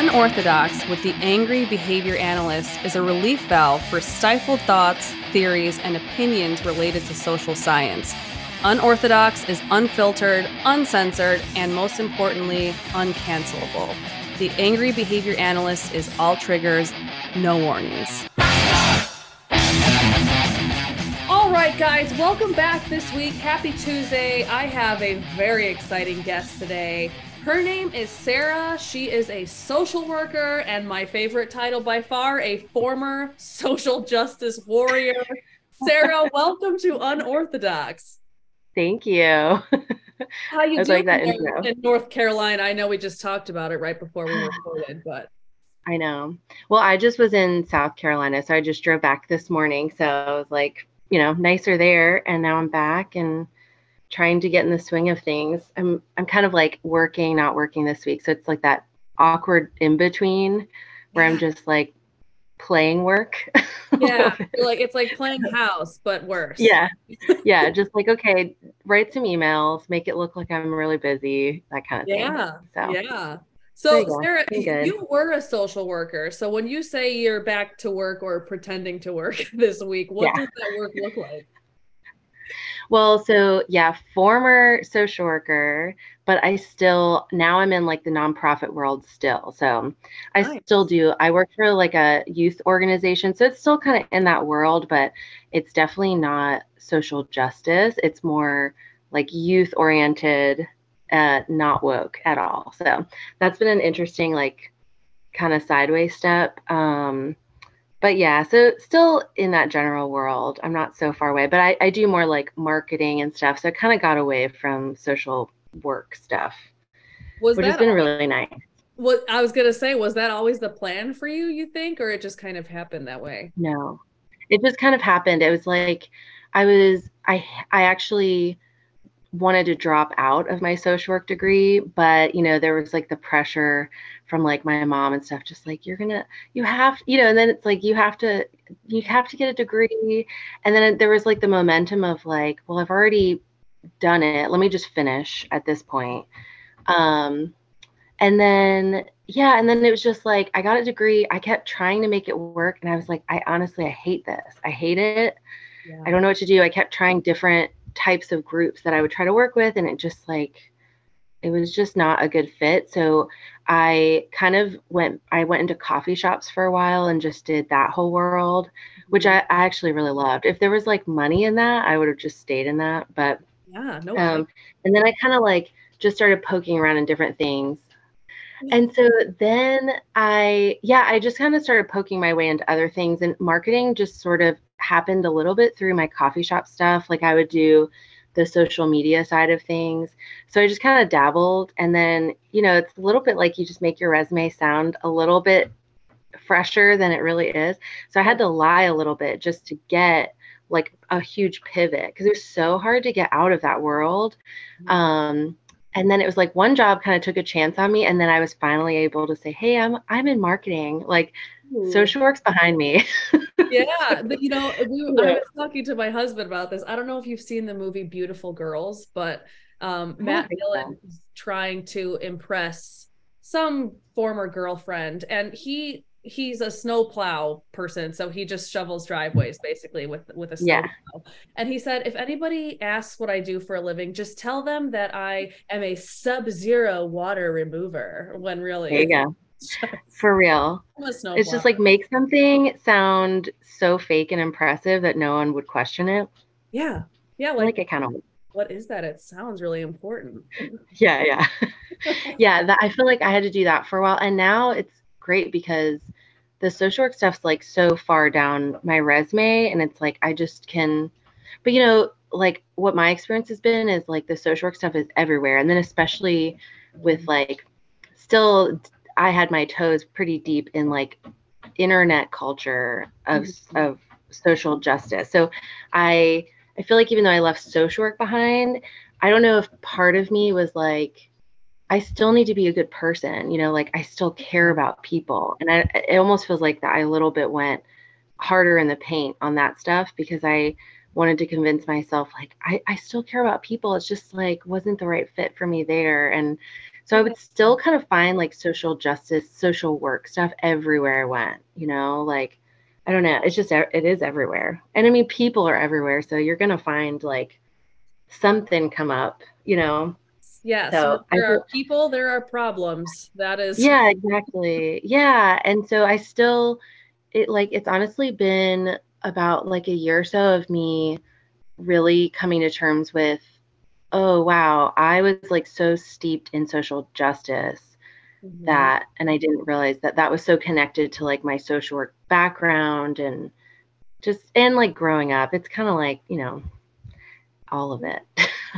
Unorthodox with the Angry Behavior Analyst is a relief valve for stifled thoughts, theories, and opinions related to social science. Unorthodox is unfiltered, uncensored, and most importantly, uncancelable. The Angry Behavior Analyst is all triggers, no warnings. All right, guys, welcome back this week. Happy Tuesday. I have a very exciting guest today. Her name is Sara. She is a social worker, and my favorite title by far, a former social justice warrior. Sara, welcome to Unorthodox. Thank you. How you doing like in, in North Carolina? I know we just talked about it right before we recorded, but I know. Well, I just was in South Carolina, so I just drove back this morning. So I was like, you know, nicer there, and now I'm back and trying to get in the swing of things. I'm I'm kind of like working, not working this week. So it's like that awkward in between where I'm just like playing work. yeah. like it's like playing house, but worse. Yeah. Yeah. just like, okay, write some emails, make it look like I'm really busy, that kind of yeah. thing. So yeah. So Sara, you were a social worker. So when you say you're back to work or pretending to work this week, what yeah. does that work look like? Well, so yeah, former social worker, but I still now I'm in like the nonprofit world still. So I nice. still do. I work for like a youth organization, so it's still kind of in that world, but it's definitely not social justice. It's more like youth oriented, uh, not woke at all. So that's been an interesting like kind of sideways step. Um, but yeah, so still in that general world. I'm not so far away, but I, I do more like marketing and stuff. So I kind of got away from social work stuff, was which has been always, really nice. What I was gonna say was that always the plan for you? You think, or it just kind of happened that way? No, it just kind of happened. It was like I was I I actually wanted to drop out of my social work degree but you know there was like the pressure from like my mom and stuff just like you're gonna you have you know and then it's like you have to you have to get a degree. And then there was like the momentum of like well i've already done it. Let me just finish at this point. Um and then yeah and then it was just like i got a degree. I kept trying to make it work and i was like i honestly i hate this. I hate it. Yeah. i don't know what to do. I kept trying different types of groups that I would try to work with, and it just like it was just not a good fit. So I kind of went I went into coffee shops for a while and just did that whole world, which mm-hmm. I, I actually really loved. If there was like money in that, I would have just stayed in that. But yeah, no. Um, and then I kind of like just started poking around in different things. And so then I, yeah, I just kind of started poking my way into other things, and marketing just sort of happened a little bit through my coffee shop stuff. Like I would do the social media side of things. So I just kind of dabbled. And then, you know, it's a little bit like you just make your resume sound a little bit fresher than it really is. So I had to lie a little bit just to get like a huge pivot because it was so hard to get out of that world. Mm-hmm. Um, and then it was like one job kind of took a chance on me and then i was finally able to say hey i'm i'm in marketing like Ooh. social works behind me yeah but you know we, i was talking to my husband about this i don't know if you've seen the movie beautiful girls but um, matt dillon is trying to impress some former girlfriend and he he's a snowplow person, so he just shovels driveways basically with with a snowplow. Yeah. And he said, if anybody asks what I do for a living, just tell them that I am a sub-zero water remover. When really, there you go. for real, it's just like make something sound so fake and impressive that no one would question it. Yeah, yeah, like, like it kind of. What is that? It sounds really important. yeah, yeah, yeah. That I feel like I had to do that for a while, and now it's great because the social work stuff's like so far down my resume and it's like I just can but you know like what my experience has been is like the social work stuff is everywhere and then especially with like still I had my toes pretty deep in like internet culture of mm-hmm. of social justice. So I I feel like even though I left social work behind, I don't know if part of me was like I still need to be a good person. You know, like I still care about people. And I, it almost feels like that I a little bit went harder in the paint on that stuff because I wanted to convince myself like I, I still care about people. It's just like wasn't the right fit for me there. And so I would still kind of find like social justice, social work stuff everywhere I went, you know, like I don't know. It's just it is everywhere. And I mean people are everywhere. So you're gonna find like something come up, you know. Yeah. So, there are people, there are problems. That is Yeah, exactly. Yeah. And so I still it like it's honestly been about like a year or so of me really coming to terms with oh wow i was like so steeped in social justice mm-hmm. that and i didn't realize that that was so connected to like my social work background and just and like growing up it's kind of like you know all of it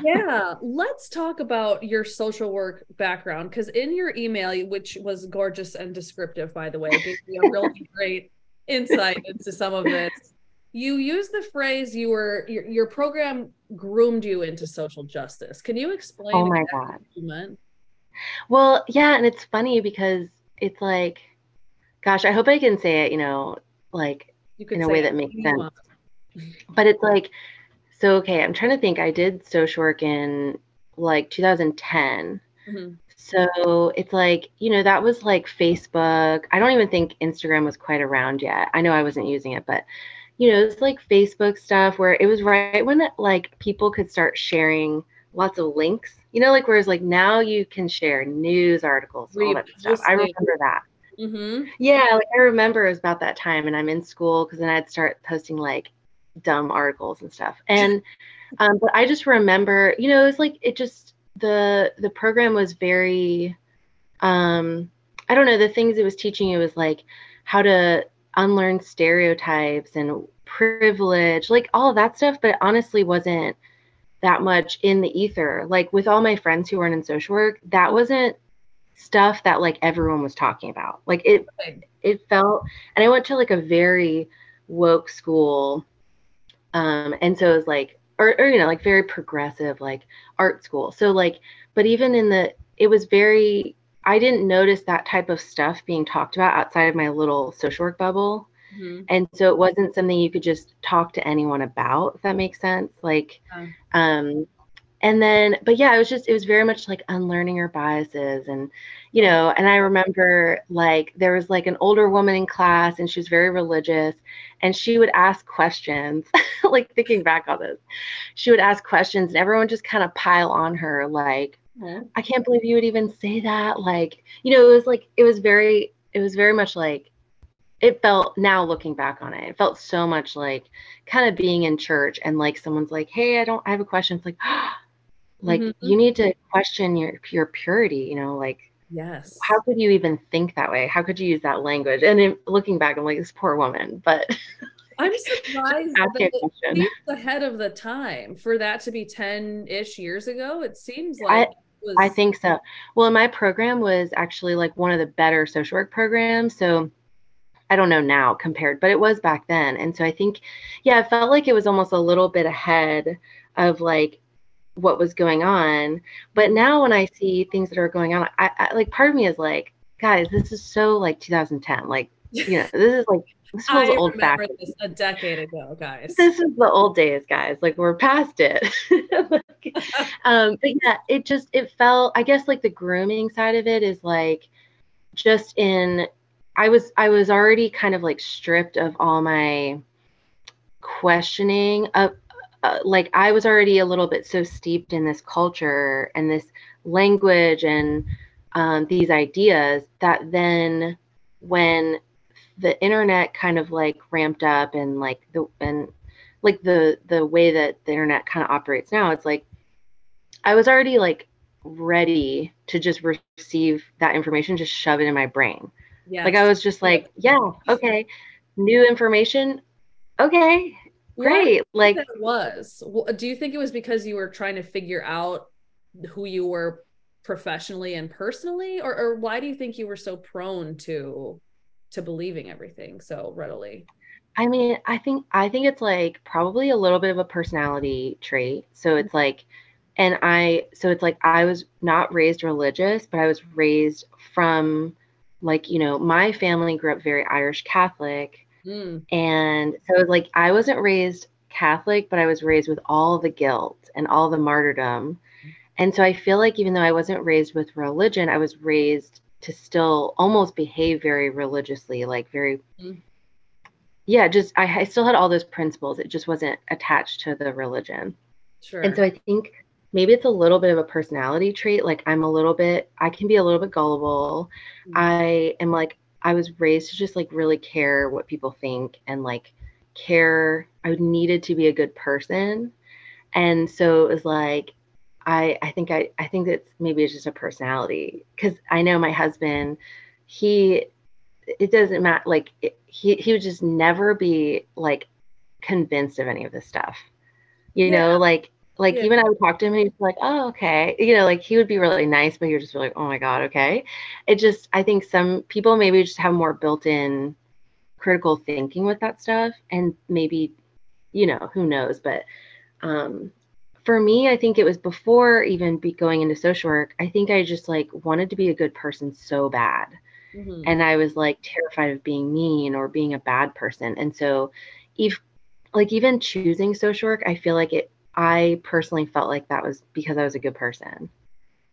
yeah let's talk about your social work background because in your email which was gorgeous and descriptive by the way gave me a really great insight into some of this you use the phrase you were your, your program groomed you into social justice. Can you explain oh my god. well yeah and it's funny because it's like gosh i hope i can say it you know like in a way that makes sense. but it's like so okay i'm trying to think. I did social work in like 2010 mm-hmm. so it's like you know that was like facebook. I don't even think instagram was quite around yet. I know i wasn't using it but you know, it's like Facebook stuff where it was right when like people could start sharing lots of links. You know, like whereas like now you can share news articles, all that stuff. I remember that. Mm-hmm. Yeah, like I remember it was about that time, and I'm in school because then I'd start posting like dumb articles and stuff. And um, but I just remember, you know, it was like it just the the program was very um I don't know, the things it was teaching you was like how to unlearn stereotypes and privilege, like all of that stuff, but honestly wasn't that much in the ether. Like with all my friends who weren't in social work, that wasn't stuff that like everyone was talking about. Like it it felt and I went to like a very woke school. Um and so it was like or, or you know, like very progressive, like art school. So like, but even in the it was very I didn't notice that type of stuff being talked about outside of my little social work bubble. Mm-hmm. And so it wasn't something you could just talk to anyone about, if that makes sense. Like, yeah. um, and then, but yeah, it was just, it was very much like unlearning your biases. And, you know, and I remember like there was like an older woman in class and she was very religious and she would ask questions, like thinking back on this, she would ask questions and everyone just kind of pile on her, like, I can't believe you would even say that. Like, you know, it was like, it was very, it was very much like, it felt now looking back on it, it felt so much like kind of being in church and like someone's like, Hey, I don't, I have a question. It's like, like mm-hmm. you need to question your, your purity, you know, like, yes. How could you even think that way? How could you use that language? And in, looking back, I'm like, this poor woman, but I'm surprised that it ahead of the time for that to be 10 ish years ago. It seems like I, was... I think so. Well, my program was actually like one of the better social work programs. So I don't know now compared, but it was back then. And so I think, yeah, it felt like it was almost a little bit ahead of like what was going on. But now when I see things that are going on, I, I like part of me is like, guys, this is so like 2010. Like, you know, this is like this was I old fashioned. This a decade ago, guys. This is the old days, guys. Like we're past it. like, um, but yeah, it just it felt. I guess like the grooming side of it is like just in. I was I was already kind of like stripped of all my questioning of uh, like I was already a little bit so steeped in this culture and this language and um, these ideas that then when the internet kind of like ramped up and like the and like the the way that the internet kind of operates now it's like i was already like ready to just receive that information just shove it in my brain yeah like i was just like yeah okay new information okay great like it was do you think it was because you were trying to figure out who you were professionally and personally or, or why do you think you were so prone to to believing everything so readily? I mean, I think I think it's like probably a little bit of a personality trait. So mm-hmm. it's like and I so it's like I was not raised religious, but I was raised from like, you know, my family grew up very Irish Catholic. Mm. And so like I wasn't raised Catholic, but I was raised with all the guilt and all the martyrdom. And so I feel like even though I wasn't raised with religion, I was raised to still almost behave very religiously, like very, mm-hmm. yeah, just I, I still had all those principles. It just wasn't attached to the religion. Sure. And so I think maybe it's a little bit of a personality trait. Like I'm a little bit, I can be a little bit gullible. Mm-hmm. I am like, I was raised to just like really care what people think and like care. I needed to be a good person. And so it was like, I, I think I, I think that maybe it's just a personality because I know my husband, he, it doesn't matter. Like it, he, he would just never be like convinced of any of this stuff, you yeah. know, like like yeah. even I would talk to him and he's like, oh, okay. You know, like he would be really nice, but you're just like, oh my God, okay. It just I think some people maybe just have more built-in critical thinking with that stuff. And maybe, you know, who knows? But um for me, I think it was before even be going into social work, I think I just like wanted to be a good person so bad. Mm-hmm. And I was like terrified of being mean or being a bad person. And so if like even choosing social work, I feel like it I personally felt like that was because I was a good person.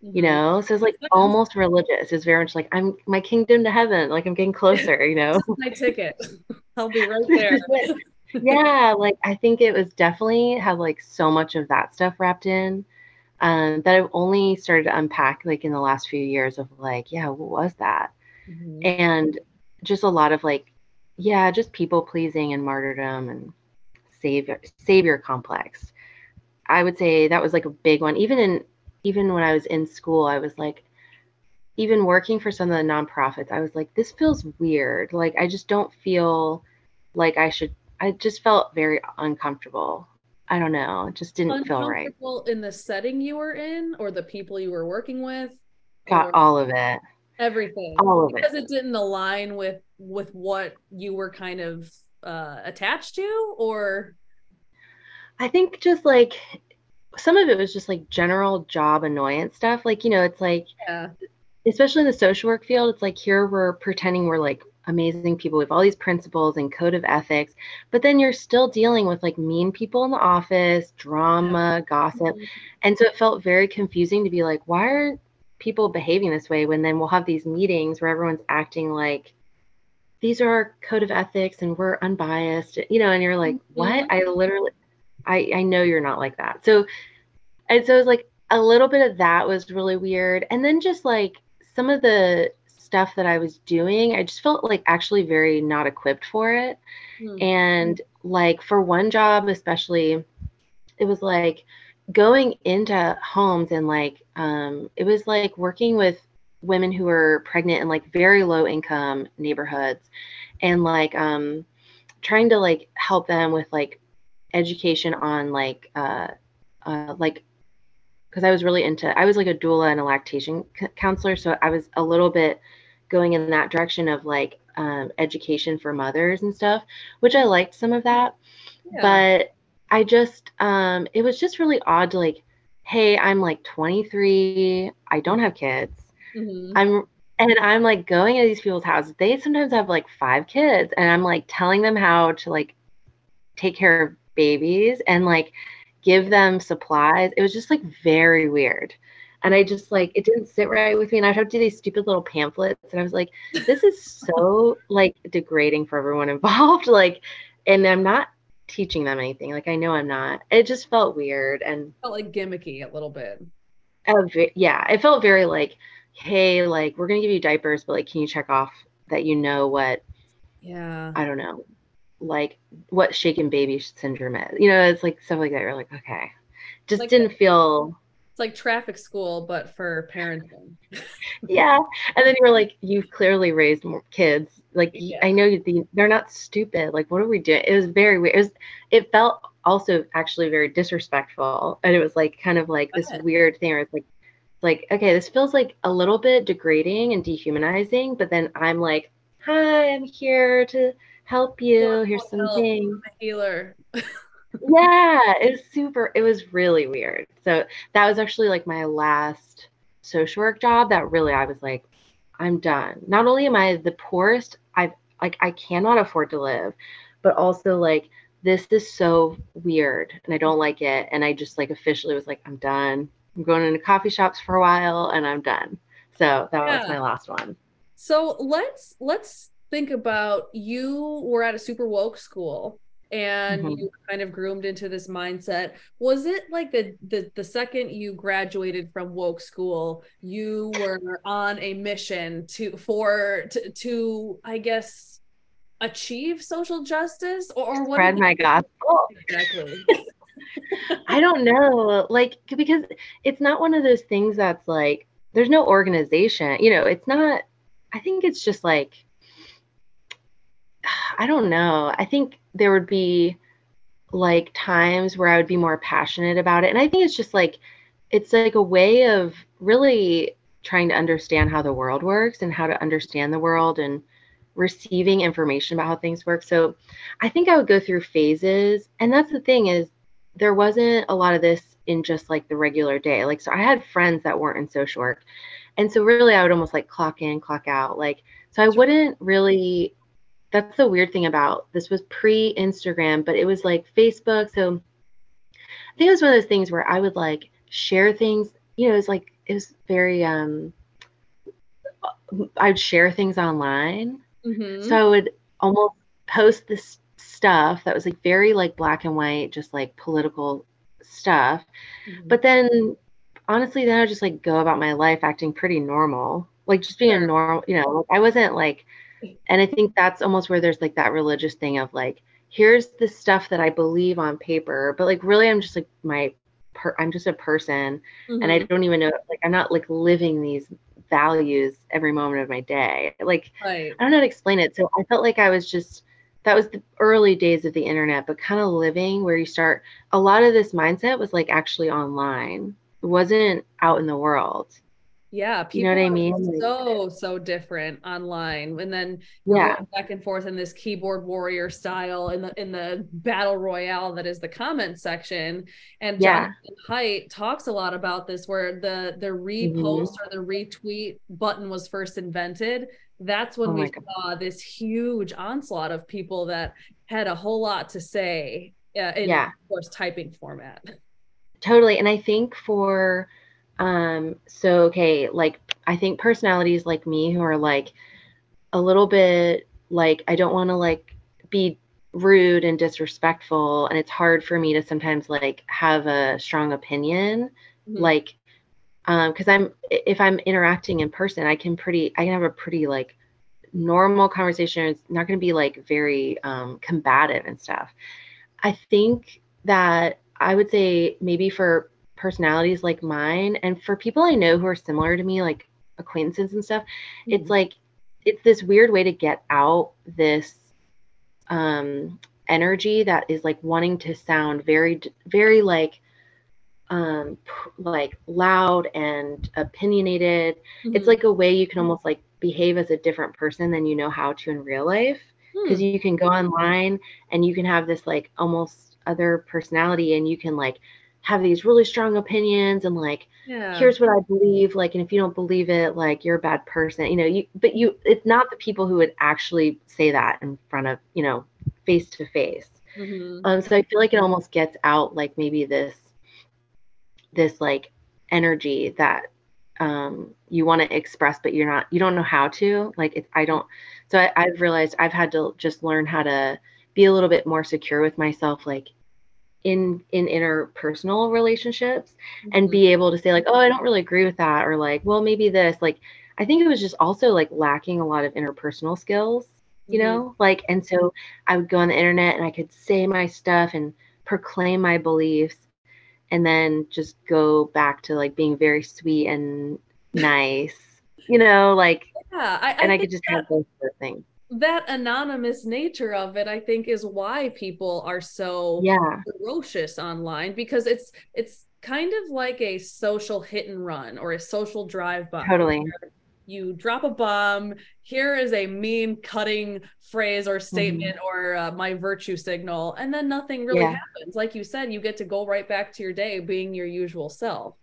Mm-hmm. You know, so it's like almost religious. It's very much like I'm my kingdom to heaven. Like I'm getting closer. You know, my ticket. I'll be right there. yeah, like I think it was definitely had like so much of that stuff wrapped in um, that I've only started to unpack like in the last few years of like, yeah, what was that? Mm-hmm. And just a lot of like, yeah, just people pleasing and martyrdom and savior savior complex. I would say that was like a big one. Even in even when I was in school, I was like, even working for some of the nonprofits, I was like, this feels weird. Like I just don't feel like I should. I just felt very uncomfortable. I don't know. It just didn't feel right. In the setting you were in, or the people you were working with. Got all of it. Everything. All of because it. Because it didn't align with with what you were kind of uh, attached to, or I think just like some of it was just like general job annoyance stuff. Like, you know, it's like, yeah. especially in the social work field, it's like here we're pretending we're like amazing people. We have all these principles and code of ethics, but then you're still dealing with like mean people in the office, drama, yeah. gossip. Mm-hmm. And so it felt very confusing to be like, why are people behaving this way when then we'll have these meetings where everyone's acting like, these are our code of ethics and we're unbiased, you know, and you're like, what? Mm-hmm. I literally, I, I know you're not like that. So, and so it was like a little bit of that was really weird. And then just like some of the stuff that I was doing, I just felt like actually very not equipped for it. Mm-hmm. And like for one job, especially, it was like going into homes and like, um, it was like working with women who were pregnant in like very low income neighborhoods and like, um, trying to like help them with like education on like uh, uh like because I was really into I was like a doula and a lactation c- counselor, so I was a little bit going in that direction of like um, education for mothers and stuff, which I liked some of that, yeah. but I just um, it was just really odd to like, hey, I'm like 23, I don't have kids, mm-hmm. I'm and I'm like going to these people's houses. They sometimes have like five kids, and I'm like telling them how to like take care of babies and like give them supplies. It was just like very weird. And I just like it didn't sit right with me. And I'd have to do these stupid little pamphlets. And I was like, this is so like degrading for everyone involved. Like, and I'm not teaching them anything. Like I know I'm not. It just felt weird and felt like gimmicky a little bit. Uh, yeah, it felt very like, hey, like we're gonna give you diapers, but like, can you check off that you know what? Yeah. I don't know like what shaken baby syndrome is. You know, it's like stuff like that. You're like, okay, just like didn't feel. It's like traffic school, but for parenting. yeah, and then you're like, you've clearly raised more kids. Like yeah. I know you, they're not stupid. Like what are we doing? It was very weird. It was. It felt also actually very disrespectful, and it was like kind of like Go this ahead. weird thing where it's like. Like okay, this feels like a little bit degrading and dehumanizing, but then I'm like, "Hi, I'm here to help you. Here's some things. Healer. yeah, it was super. It was really weird. So that was actually like my last social work job that really I was like, I'm done. Not only am I the poorest I've like I cannot afford to live, but also like this is so weird and I don't like it. And I just like officially was like, I'm done. I'm going into coffee shops for a while and I'm done. So that yeah. was my last one. So let's let's think about you were at a super woke school and mm-hmm. you kind of groomed into this mindset. Was it like the, the the second you graduated from woke school you were on a mission to for to, to i guess achieve social justice? Or, or what spread my gospel. Exactly. I don't know. Like because it's not one of those things that's like there's no organization. You know it's not i think it's just like I don't know. I think there would be like times where I would be more passionate about it. And I think it's just like, it's like a way of really trying to understand how the world works and how to understand the world and receiving information about how things work. So I think I would go through phases. And that's the thing is there wasn't a lot of this in just like the regular day. Like, so I had friends that weren't in social work. And so really I would almost like clock in, clock out. Like, so I wouldn't really that's the weird thing about this was pre Instagram, but it was like Facebook. So I think it was one of those things where I would like share things, you know, it was like, it was very, um, I'd share things online. Mm-hmm. So I would almost post this stuff that was like very like black and white, just like political stuff. Mm-hmm. But then honestly, then I would just like go about my life acting pretty normal, like just being a normal, you know, like I wasn't like, and I think that's almost where there's like that religious thing of like, here's the stuff that I believe on paper, but like really I'm just like my per- I'm just a person mm-hmm. and I mm-hmm. don't even know like I'm not like living these values every moment of my day. Like right. I don't know how to explain it. So I felt like I was just that was the early days of the internet, but kind of living where you start a lot of this mindset was like actually online. It wasn't out in the world. Yeah, people you know what I mean? So so different online, and then yeah, back and forth in this keyboard warrior style in the in the battle royale that is the comment section. And yeah. Jonathan Haidt talks a lot about this, where the the repost mm-hmm. or the retweet button was first invented. That's when oh we saw this huge onslaught of people that had a whole lot to say uh, in, yeah. of course, typing format. Totally, and I think for um, so okay, like I think personalities like me who are like a little bit like I don't want to like be rude and disrespectful and it's hard for me to sometimes like have a strong opinion. Mm-hmm. like um because i'm if i'm interacting in person i can pretty i can have a pretty like normal conversation. It's not going to be like very um combative and stuff. I think that i would say maybe for personalities like mine and for people I know who are similar to me, like acquaintances and stuff, mm-hmm. it's like it's this weird way to get out this um energy that is like wanting to sound very very like um like loud and opinionated mm-hmm. it's like a way you can almost like behave as a different person than you know how to in real life because hmm. you can go online and you can have this like almost other personality and you can like have these really strong opinions and like yeah. here's what i believe like and if you don't believe it like you're a bad person you know you but you it's not the people who would actually say that in front of you know face to face mm-hmm. um so i feel like it almost gets out like maybe this this like energy that um you want to express but you're not you don't know how to like it, i don't so I, i've realized i've had to just learn how to be a little bit more secure with myself like in in interpersonal relationships mm-hmm. and be able to say like oh i don't really agree with that or like well maybe this like i think it was just also like lacking a lot of interpersonal skills you mm-hmm. know like and so i would go on the internet and i could say my stuff and proclaim my beliefs and then just go back to like being very sweet and nice you know like yeah I, and i, I could just that, have those sort of things that anonymous nature of it i think is why people are so yeah. ferocious online because it's it's kind of like a social hit and run or a social drive by. Totally. You drop a bomb here is a mean cutting phrase or statement mm-hmm. or uh, my virtue signal and then nothing really yeah. happens. Like you said you get to go right back to your day being your usual self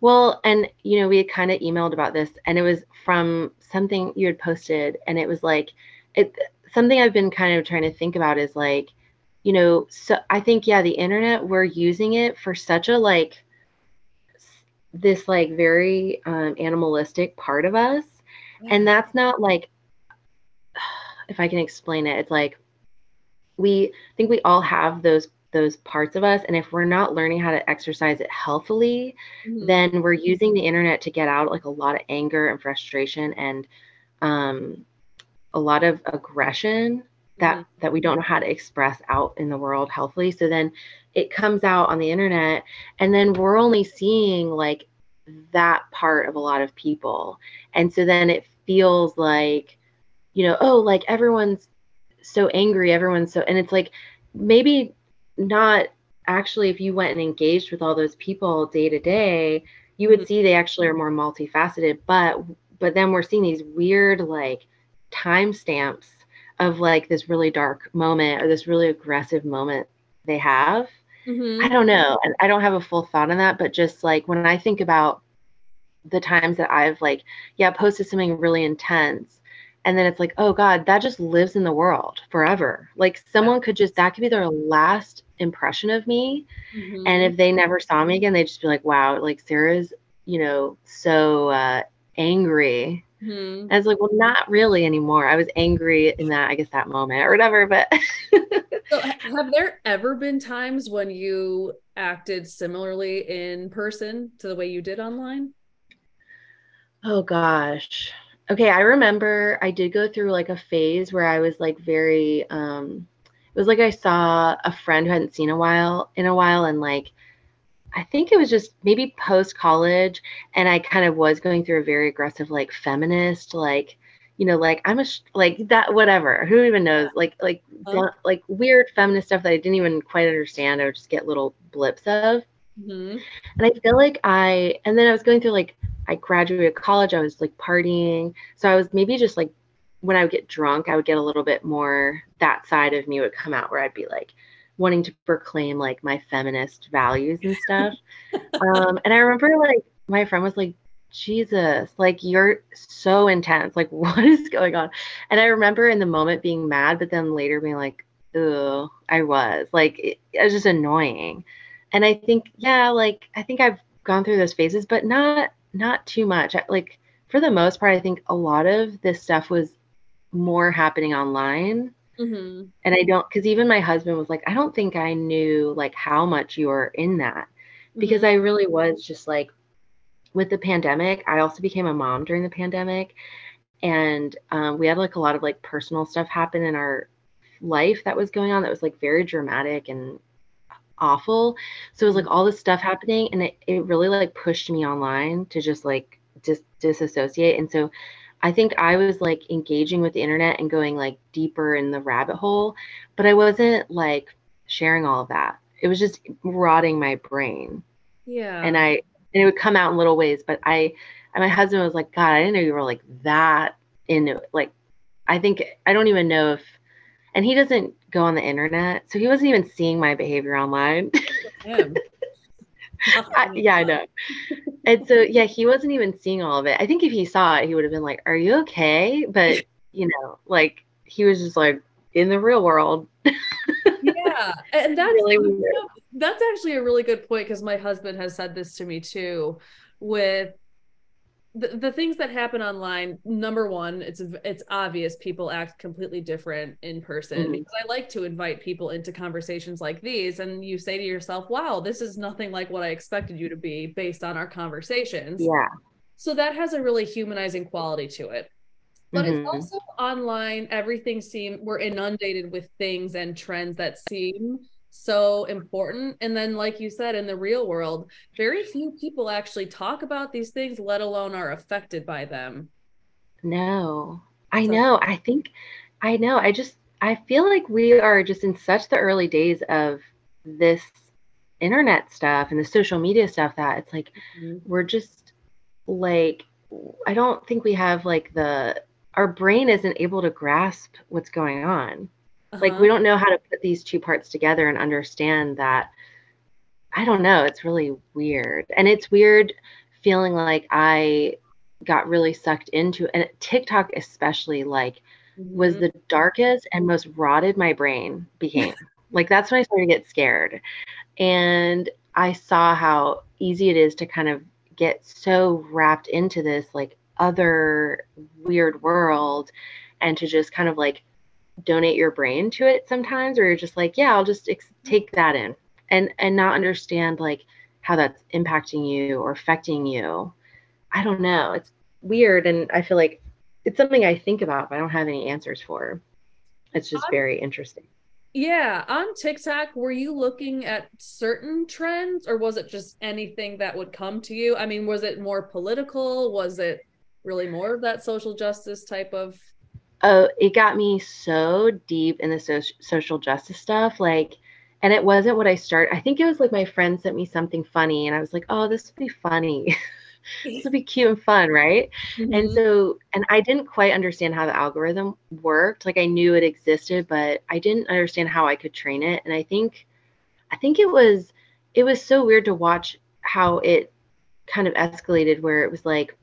well, and you know, we had kind of emailed about this, and it was from something you had posted, and it was like, it something I've been kind of trying to think about is like, you know, so I think yeah, the internet we're using it for such a like this like very um, animalistic part of us, yeah. and that's not like if I can explain it, it's like we think we all have those those parts of us and if we're not learning how to exercise it healthily mm-hmm. then we're using the internet to get out like a lot of anger and frustration and um, a lot of aggression that mm-hmm. that we don't know how to express out in the world healthily so then it comes out on the internet and then we're only seeing like that part of a lot of people and so then it feels like you know oh like everyone's so angry everyone's so and it's like maybe not actually if you went and engaged with all those people day to day you would mm-hmm. see they actually are more multifaceted but but then we're seeing these weird like timestamps of like this really dark moment or this really aggressive moment they have mm-hmm. i don't know and i don't have a full thought on that but just like when i think about the times that i've like yeah posted something really intense and then it's like oh god that just lives in the world forever. Like someone could just that could be their last impression of me. Mm-hmm. and if they never saw me again they'd just be like wow like sara's you know so uh angry. Mm-hmm. and it's like well not really anymore. I was angry in that i guess that moment or whatever but so have there ever been times when you acted similarly in person to the way you did online? Oh gosh Okay, I remember I did go through like a phase where I was like very um it was like I saw a friend who hadn't seen a while in a while and like I think it was just maybe post college and I kind of was going through a very aggressive like feminist like you know like I'm a sh- like that whatever who even knows like like oh. like weird feminist stuff that I didn't even quite understand or just get little blips of mm-hmm. and I feel like I and then I was going through like I graduated college, I was like partying. So I was maybe just like when I would get drunk, I would get a little bit more that side of me would come out where I'd be like wanting to proclaim like my feminist values and stuff. um, and I remember like my friend was like, Jesus, like you're so intense. Like, what is going on? And I remember in the moment being mad, but then later being like, oh, I was like, it, it was just annoying. And I think, yeah, like, I think I've gone through those phases, but not not too much. Like for the most part, I think a lot of this stuff was more happening online. Mm-hmm. And I don't, because even my husband was like, I don't think I knew like how much you were in that because mm-hmm. I really was just like with the pandemic. I also became a mom during the pandemic, and um, we had like a lot of like personal stuff happen in our life that was going on that was like very dramatic and awful. So it was like all this stuff happening and it, it really like pushed me online to just like just dis- disassociate. And so I think I was like engaging with the internet and going like deeper in the rabbit hole, but I wasn't like sharing all of that. It was just rotting my brain. Yeah. And I and it would come out in little ways, but I and my husband was like, God, I didn't know you were like that into it. Like I think I don't even know if and he doesn't go on the internet, so he wasn't even seeing my behavior online. I, yeah, I know. And so, yeah, he wasn't even seeing all of it. I think if he saw it, he would have been like, "Are you okay?" But you know, like he was just like in the real world. yeah, and that's really you know, that's actually a really good point because my husband has said this to me too, with the, the things that happen online number one it's it's obvious people act completely different in person mm-hmm. because i like to invite people into conversations like these and you say to yourself wow this is nothing like what i expected you to be based on our conversations yeah so that has a really humanizing quality to it but mm-hmm. it's also online everything seem we're inundated with things and trends that seem so important. And then, like you said, in the real world, very few people actually talk about these things, let alone are affected by them. No, I so. know. I think, I know. I just, I feel like we are just in such the early days of this internet stuff and the social media stuff that it's like mm-hmm. we're just like, I don't think we have like the, our brain isn't able to grasp what's going on. Uh-huh. Like we don't know how to put these two parts together and understand that. I don't know. It's really weird. And it's weird feeling like I got really sucked into and TikTok especially like mm-hmm. was the darkest and most rotted my brain became. Like that's when I started to get scared. And I saw how easy it is to kind of get so wrapped into this like other weird world and to just kind of like donate your brain to it sometimes or you're just like yeah i'll just ex- mm-hmm. take that in and and not understand like how that's impacting you or affecting you. I don't know. It's weird and i feel like it's something i think about but i don't have any answers for. It's just very interesting. Yeah, on TikTok, were you looking at certain trends or was it just anything that would come to you? I mean, was it more political? Was it really more of that social justice type of Oh, it got me so deep in the so- social justice stuff like and it wasn't what I started. I think it was like my friend sent me something funny and I was like, "Oh, this would be funny." this would be cute and fun, right? Mm-hmm. And so, and I didn't quite understand how the algorithm worked. Like I knew it existed, but I didn't understand how I could train it. And I think, I think it was, it was so weird to watch how it kind of escalated where it was like,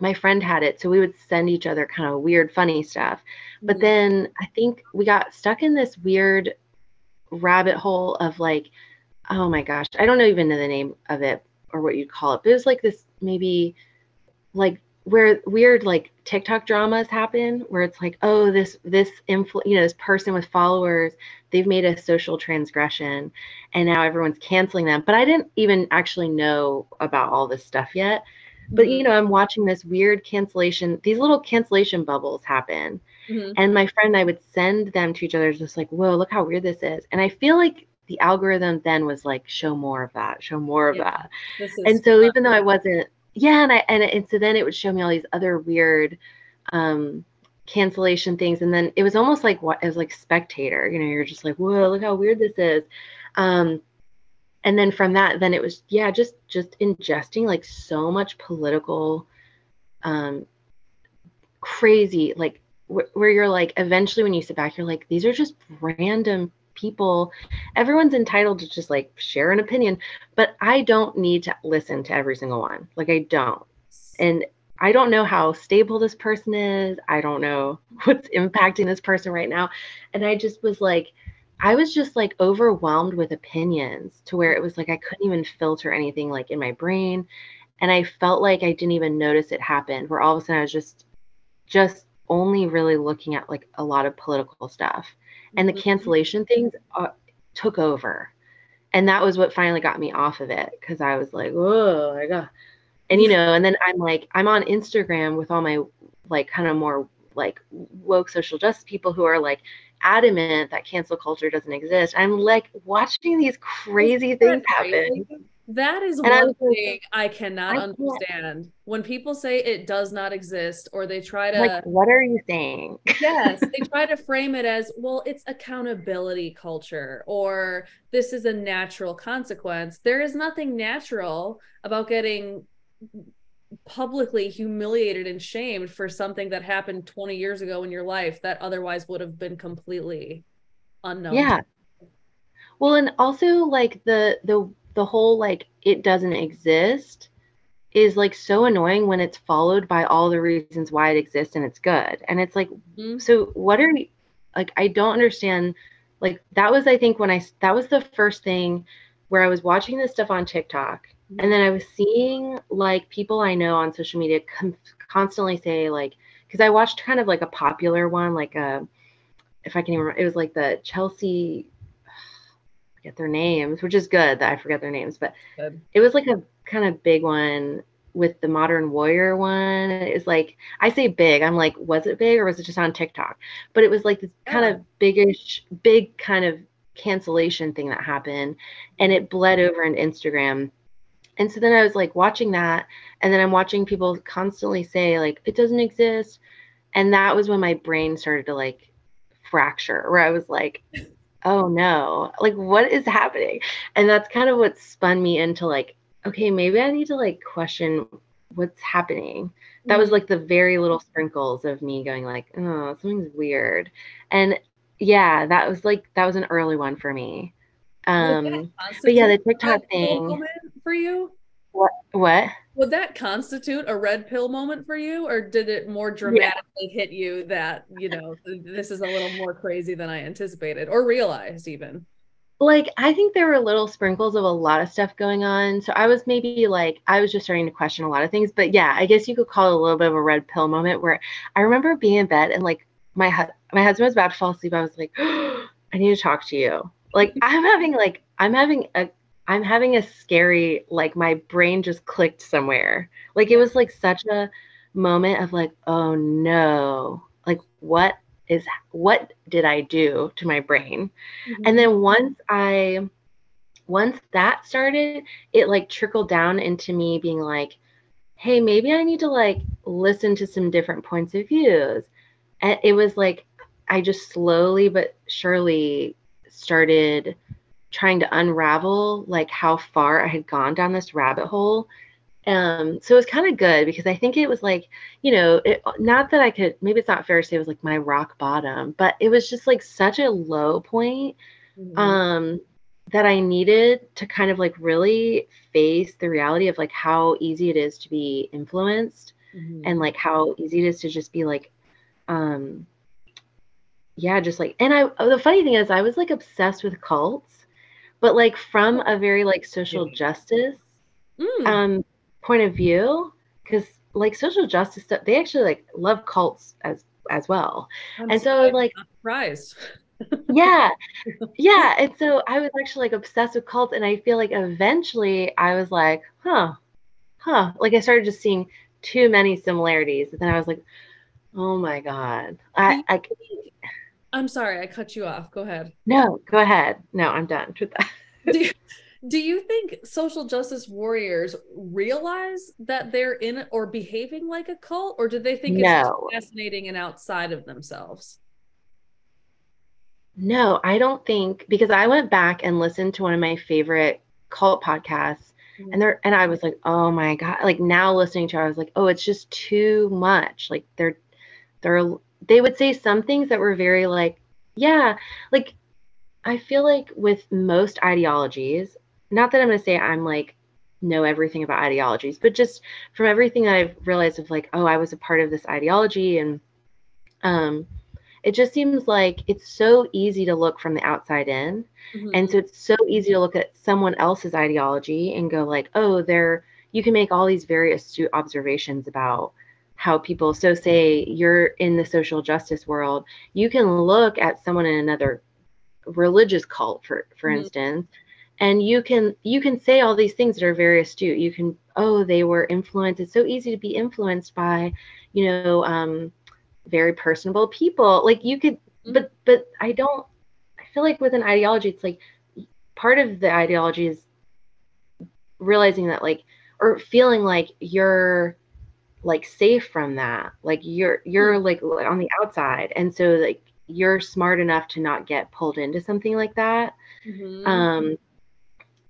my friend had it. So we would send each other kind of weird, funny stuff. Mm-hmm. But then I think we got stuck in this weird rabbit hole of like, oh my gosh, I don't know even know the name of it or what you'd call it, but it was like this maybe like where weird like TikTok dramas happen where it's like, oh, this this influ you know, this person with followers, they've made a social transgression and now everyone's canceling them. But I didn't even actually know about all this stuff yet. But you know, I'm watching this weird cancellation, these little cancellation bubbles happen. Mm-hmm. And my friend and I would send them to each other just like, whoa, look how weird this is. And I feel like the algorithm then was like show more of that show more of yeah, that and so fun. even though i wasn't yeah and i and, and so then it would show me all these other weird um cancellation things and then it was almost like what as like spectator you know you're just like whoa look how weird this is um and then from that then it was yeah just just ingesting like so much political um crazy like wh- where you're like eventually when you sit back you're like these are just random people. Everyone's entitled to just like share an opinion but i don't need to listen to every single one. Like i don't. And i don't know how stable this person is. I don't know what's impacting this person right now. And i just was like i was just like overwhelmed with opinions to where it was like i couldn't even filter anything like in my brain and i felt like i didn't even notice it happened where all of a sudden i was just just only really looking at like a lot of political stuff and the mm-hmm. cancellation things uh, took over and that was what finally got me off of it because i was like oh my god and you know and then i'm like i'm on instagram with all my like kind of more like woke social justice people who are like adamant that cancel culture doesn't exist i'm like watching these crazy things happen that is and one thing I cannot I understand. When people say it does not exist or they try to like what are you saying? yes, they try to frame it as, well, it's accountability culture or this is a natural consequence. There is nothing natural about getting publicly humiliated and shamed for something that happened 20 years ago in your life that otherwise would have been completely unknown. Yeah. Well, and also like the the the whole like it doesn't exist is like so annoying when it's followed by all the reasons why it exists and it's good. And it's like, mm-hmm. so what are you like? I don't understand. Like, that was, I think, when I that was the first thing where I was watching this stuff on TikTok. Mm-hmm. And then I was seeing like people I know on social media com- constantly say, like, because I watched kind of like a popular one, like a, uh, if I can remember, it was like the Chelsea forget their names, which is good that I forget their names, but good. it was like a kind of big one with the modern warrior one. It's like I say big, I'm like, was it big or was it just on TikTok? But it was like this kind of biggish, big kind of cancellation thing that happened and it bled over into Instagram. And so then I was like watching that, and then I'm watching people constantly say, like, it doesn't exist. And that was when my brain started to like fracture, where I was like, oh no, like what is happening? And that's kind of what spun me into like, okay, maybe I need to like question what's happening. That was mm-hmm. like the very little sprinkles of me going like, oh, something's weird. And yeah, that was like that was an early one for me. Um but yeah, the TikTok thing for you. What what? would that constitute a red pill moment for you or did it more dramatically yeah. hit you that you know this is a little more crazy than i anticipated or realized even like i think there were little sprinkles of a lot of stuff going on so i was maybe like i was just starting to question a lot of things but yeah i guess you could call it a little bit of a red pill moment where i remember being in bed and like my hu- my husband was about to fall asleep i was like i need to talk to you like i'm having like i'm having a i'm having a scary like my brain just clicked somewhere like it was like such a moment of like oh no like what is what did I do to my brain? Mm-hmm. And then once I once that started, it like trickled down into me being like, hey, maybe I need to like listen to some different points of views. And it was like I just slowly but surely started trying to unravel like how far I had gone down this rabbit hole um, so it was kind of good because I think it was like, you know, it, not that I could, maybe it's not fair to say it was like my rock bottom, but it was just like such a low point mm-hmm. um, that I needed to kind of like really face the reality of like how easy it is to be influenced mm-hmm. and like how easy it is to just be like, um, yeah, just like, and I, the funny thing is, I was like obsessed with cults, but like from a very like social justice mm. um point of view because like social justice stuff they actually like love cults as as well. I'm and so like surprised. Yeah. Yeah. And so i was actually like obsessed with cults and i feel like eventually i was like huh. Huh. Like i started just seeing too many similarities and then i was like oh my god. I i i'm sorry i cut you off go ahead no go ahead no i'm done with that do you think social justice warriors realize that they're in or behaving like a cult, or do they think no. it's fascinating and outside of themselves? No, I don't think because I went back and listened to one of my favorite cult podcasts mm-hmm. and there and I was like, "Oh my god." Like now listening to it, I was like, "Oh, it's just too much." Like they're they're they would say some things that were very like, yeah, like I feel like with most ideologies, not that I'm going to say I'm like know everything about ideologies, but just from everything that I've realized of like, oh, I was a part of this ideology and um it just seems like it's so easy to look from the outside in. Mm-hmm. And so it's so easy to look at someone else's ideology and go like, oh, they're you can make all these very astute observations about how people so say you're in the social justice world you can look at someone in another religious cult for for mm-hmm. instance and you can you can say all these things that are very astute you can oh they were influenced it's so easy to be influenced by you know um very personable people like you could mm-hmm. but but i don't i feel like with an ideology it's like part of the ideology is realizing that like or feeling like you're like safe from that like you're you're mm-hmm. like on the outside and so like you're smart enough to not get pulled into something like that mm-hmm. um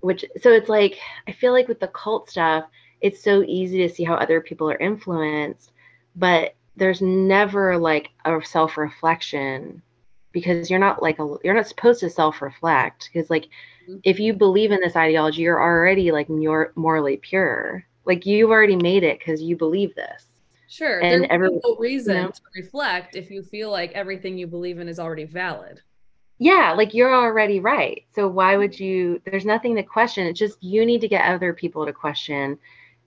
which so it's like I feel like with the cult stuff, it's so easy to see how other people are influenced, but there's never like a self-reflection because you're not like a you're not supposed to self-reflect because like mm-hmm. if you believe in this ideology, you're already like more morally pure. Like you've already made it because you believe this. Sure. And every no reason you know, to reflect if you feel like everything you believe in is already valid. Yeah like you're already right. So why would mm-hmm. you there's nothing to question. It's just you need to get other people to question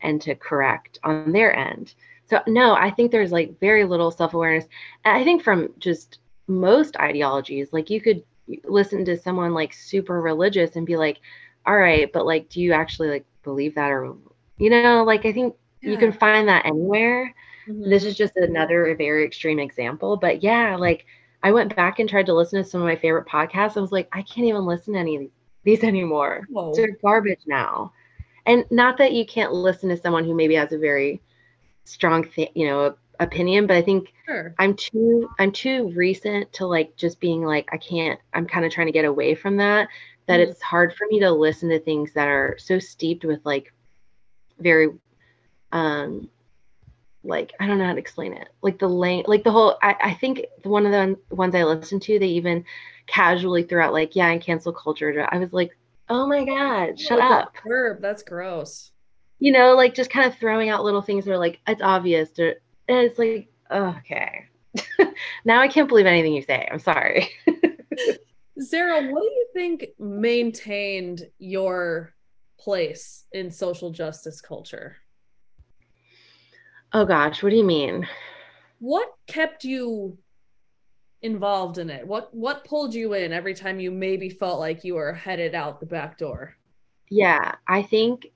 and to correct on their end. So no i think there's like very little self-awareness. And i think from just most ideologies like you could listen to someone like super religious and be like all right but like do you actually like believe that or you know like i think yeah. you can find that anywhere mm-hmm. this is just another very extreme example but yeah like I went back and tried to listen to some of my favorite podcasts. I was like, I can't even listen to any of these anymore. Whoa. They're garbage now. And not that you can't listen to someone who maybe has a very strong, th- you know, opinion, but I think sure. I'm too I'm too recent to like just being like I can't. I'm kind of trying to get away from that. That mm-hmm. it's hard for me to listen to things that are so steeped with like very um like I don't know how to explain it. Like the lane, like the whole. I, I think one of the ones I listened to, they even casually threw out like, yeah, and cancel culture. I was like, oh my god, shut up. Verb, that's gross. you know, like just kind of throwing out little things that are like, it's obvious. To, and it's like, okay. now I can't believe anything you say. I'm sorry. Sara, what do you think maintained your place in social justice culture? Oh gosh, what do you mean? What kept you involved in it? What what pulled you in every time you maybe felt like you were headed out the back door? Yeah, I think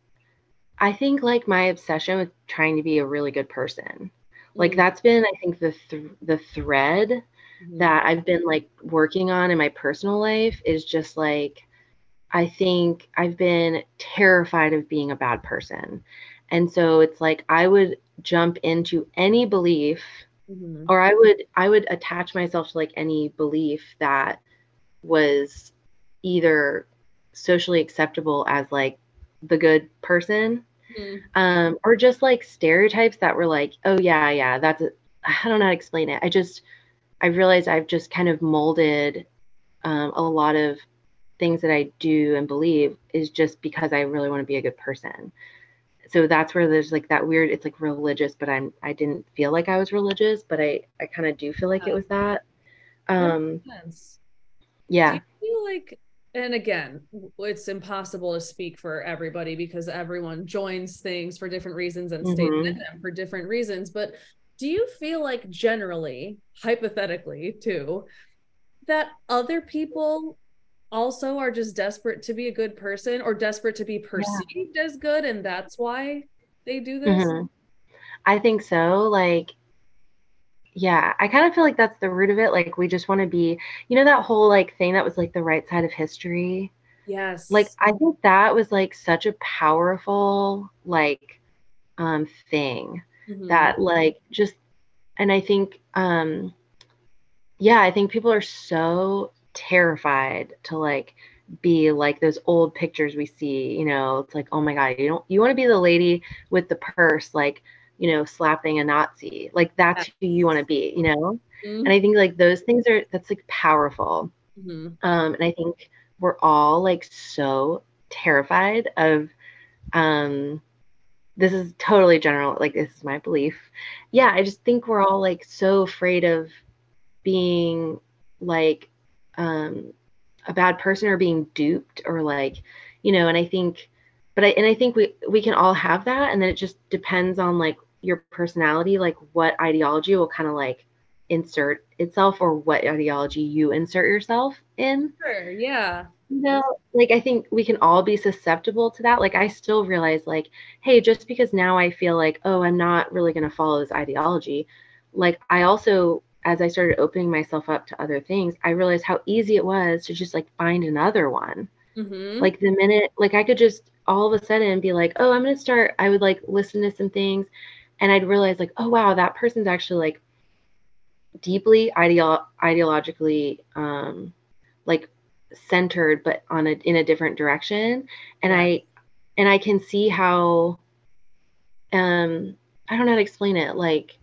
I think like my obsession with trying to be a really good person. Like mm-hmm. that's been I think the th- the thread mm-hmm. that I've been like working on in my personal life is just like I think I've been terrified of being a bad person. And so it's like I would jump into any belief mm-hmm. or I would I would attach myself to like any belief that was either socially acceptable as like the good person mm-hmm. um or just like stereotypes that were like oh yeah yeah that's I don't know how to explain it I just I realized I've just kind of molded um, a lot of things that I do and believe is just because I really want to be a good person. So that's where there's like that weird it's like religious but i'm i didn't feel like i was religious but i i kind of do feel like it was that. Um yeah. Do you feel like and again it's impossible to speak for everybody because everyone joins things for different reasons and stays mm-hmm. in them for different reasons but do you feel like generally hypothetically too that other people also are just desperate to be a good person or desperate to be perceived yeah. as good and that's why they do this mm-hmm. i think so like yeah i kind of feel like that's the root of it like we just want to be you know that whole like thing that was like the right side of history yes like i think that was like such a powerful like um thing mm-hmm. that like just and i think um yeah i think people are so terrified to like be like those old pictures we see you know? It's like oh my god you don't you want to be the lady with the purse like you know slapping a nazi. Like that's who you want to be you know? Mm-hmm. and i think like those things are that's like powerful. Mm-hmm. um and i think we're all like so terrified of um this is totally general like this is my belief. Yeah i just think we're all like so afraid of being like um, a bad person or being duped or like, you know, and I think, but I, and I think we, we can all have that. And then it just depends on like your personality, like what ideology will kind of like insert itself or what ideology you insert yourself in. Sure. Yeah. You know, like I think we can all be susceptible to that. Like I still realize like, hey, just because now I feel like, oh, I'm not really going to follow this ideology. Like I also as I started opening myself up to other things, I realized how easy it was to just like find another one. Mm-hmm. Like the minute, like I could just all of a sudden be like, oh, I'm going to start, I would like listen to some things and I'd realize like, oh, wow, that person's actually like deeply ideolo- ideologically um, like centered, but on a, in a different direction. And I, and I can see how, um, I don't know how to explain it. Like,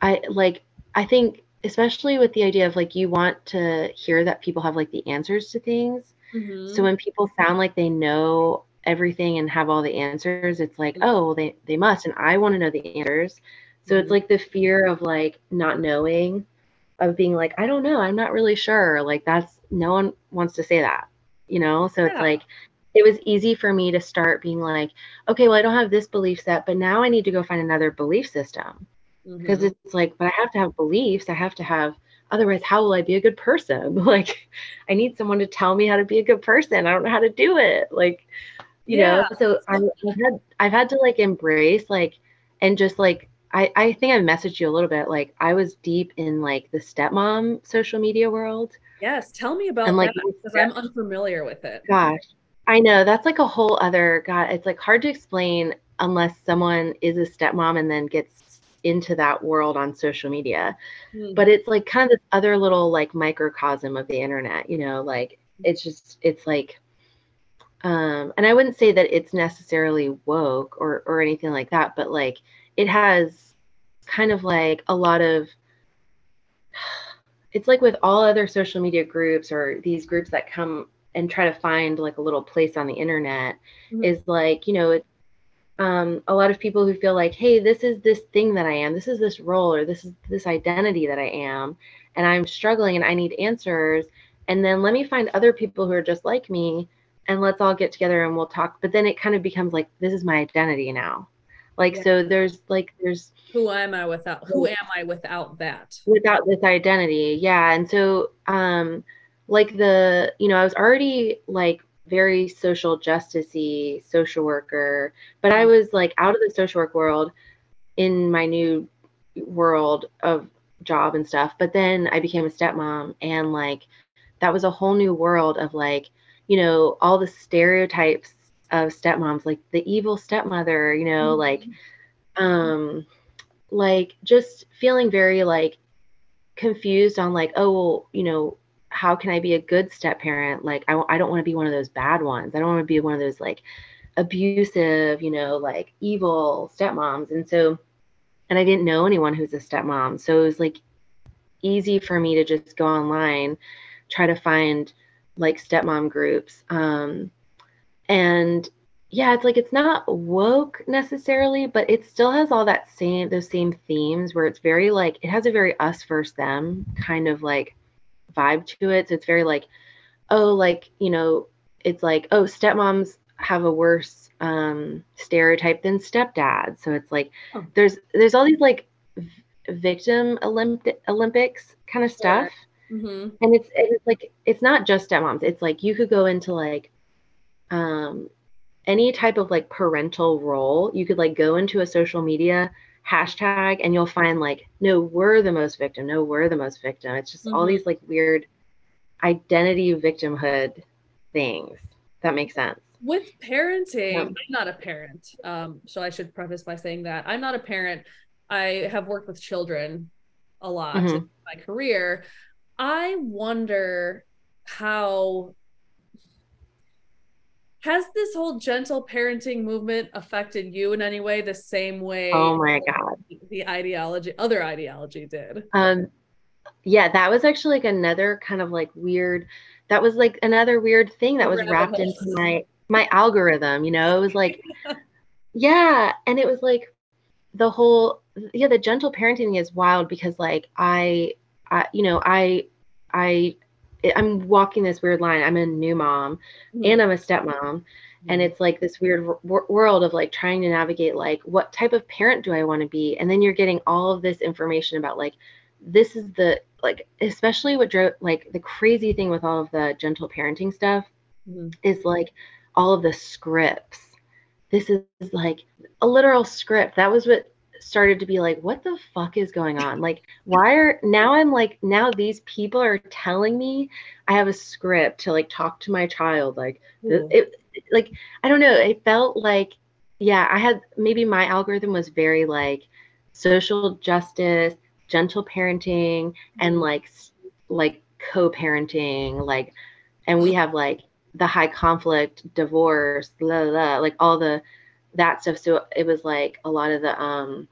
I like I think especially with the idea of like you want to hear that people have like the answers to things. Mm-hmm. So when people sound like they know everything and have all the answers, it's like, mm-hmm. oh, well, they they must, and I want to know the answers. So mm-hmm. it's like the fear of like not knowing, of being like, I don't know, I'm not really sure. Like that's no one wants to say that, you know. So yeah. it's like it was easy for me to start being like, okay, well, I don't have this belief set, but now I need to go find another belief system because mm-hmm. it's like but i have to have beliefs i have to have otherwise how will i be a good person like i need someone to tell me how to be a good person i don't know how to do it like you yeah. know so I, i've had i've had to like embrace like and just like I, I think I messaged you a little bit. Like I was deep in like the stepmom social media world. Yes, tell me about and, like, that because I'm unfamiliar with it. Gosh, I know that's like a whole other God. It's like hard to explain unless someone is a stepmom and then gets into that world on social media. Mm. But it's like kind of this other little like microcosm of the internet, you know, like it's just it's like um and I wouldn't say that it's necessarily woke or or anything like that, but like it has kind of like a lot of it's like with all other social media groups or these groups that come and try to find like a little place on the internet mm-hmm. is like you know it, um, a lot of people who feel like, hey, this is this thing that I am, this is this role, or this is this identity that I am, and I'm struggling and I need answers. And then let me find other people who are just like me and let's all get together and we'll talk. But then it kind of becomes like, this is my identity now. Like, yeah. so there's like, there's who am I without, who am I without that? Without this identity. Yeah. And so, um, like the, you know, I was already like very social justicey social worker, but I mm-hmm. was like out of the social work world in my new world of job and stuff. But then I became a stepmom and like that was a whole new world of like, you know, all the stereotypes of stepmoms, like the evil stepmother, you know, mm-hmm. like um like just feeling very like confused on like, oh well, you know, how can I be a good step parent? Like I, I don't want to be one of those bad ones. I don't want to be one of those like abusive, you know, like evil stepmoms. And so and I didn't know anyone who's a stepmom. So it was like easy for me to just go online, try to find like stepmom groups. Um, and yeah, it's like it's not woke necessarily, but it still has all that same those same themes where it's very like it has a very us versus them kind of like vibe to it. So it's very like, oh, like, you know, it's like, oh, stepmoms have a worse um, stereotype than stepdad. So it's like oh. there's there's all these like victim Olymp- Olympics kind of stuff. Mm-hmm. And it's it's like it's not just stepmoms. It's like you could go into like um any type of like parental role. You could like go into a social media hashtag and you'll find like no we're the most victim no we're the most victim it's just mm-hmm. all these like weird identity victimhood things that makes sense with parenting, yeah. I'm not a parent. Um, so I should preface by saying that I'm not a parent. I have worked with children a lot mm-hmm. in my career. I wonder how has this whole gentle parenting movement affected you in any way the same way oh my god. the ideology other ideology did? Um yeah that was actually like another kind of like weird that was like another weird thing that was wrapped into my my algorithm, you know, it was like, yeah. And it was like the whole, yeah, the gentle parenting is wild because like I, I, you know, I, I, I'm walking this weird line. I'm a new mom mm-hmm. and I'm a stepmom. Mm-hmm. And it's like this weird w- world of like trying to navigate like what type of parent do I want to be? And then you're getting all of this information about like this is the like especially what drove like the crazy thing with all of the gentle parenting stuff mm-hmm. is like all of the scripts. This is like a literal script. That was what started to be like, what the fuck is going on? Like, why are now I'm like, now these people are telling me I have a script to like talk to my child. Like, it, like, I don't know. It felt like, yeah, I had maybe my algorithm was very like social justice, gentle parenting, and mm-hmm. like, like co parenting. Like, and we have like the high conflict, divorce, blah, blah, blah, like all the that stuff. So it was like a lot of the um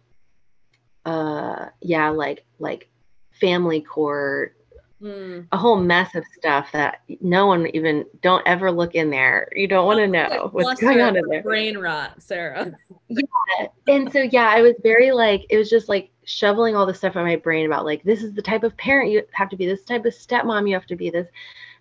uh yeah, like like family court, mm. a whole mess of stuff that no one even don't ever look in there. You don't want to know what's going on in there. Brain rot, Sara. yeah. And so yeah, I was very like it was just like shoveling all the stuff in my brain about like this is the type of parent you have to be, this type of stepmom you have to be, this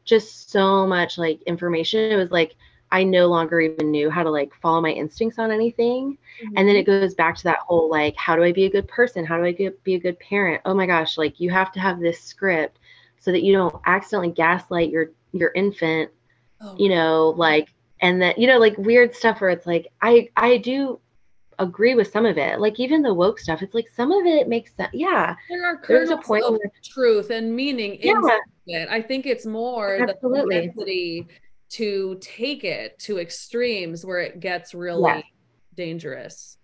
just so much like information. It was like I no longer even knew how to like follow my instincts on anything. Mm-hmm. And then it goes back to that whole like, how do I be a good person? How do I get, be a good parent? Oh my gosh, like you have to have this script so that you don't accidentally gaslight your your infant, oh, you know, like and that you know like weird stuff where it's like I I do agree with some of it. Like even the woke stuff, it's like some of it makes sense. Yeah, there are there's a point of where, truth and meaning yeah. in it. I think it's more Absolutely. the propensity to take it to extremes where it gets really yeah. dangerous.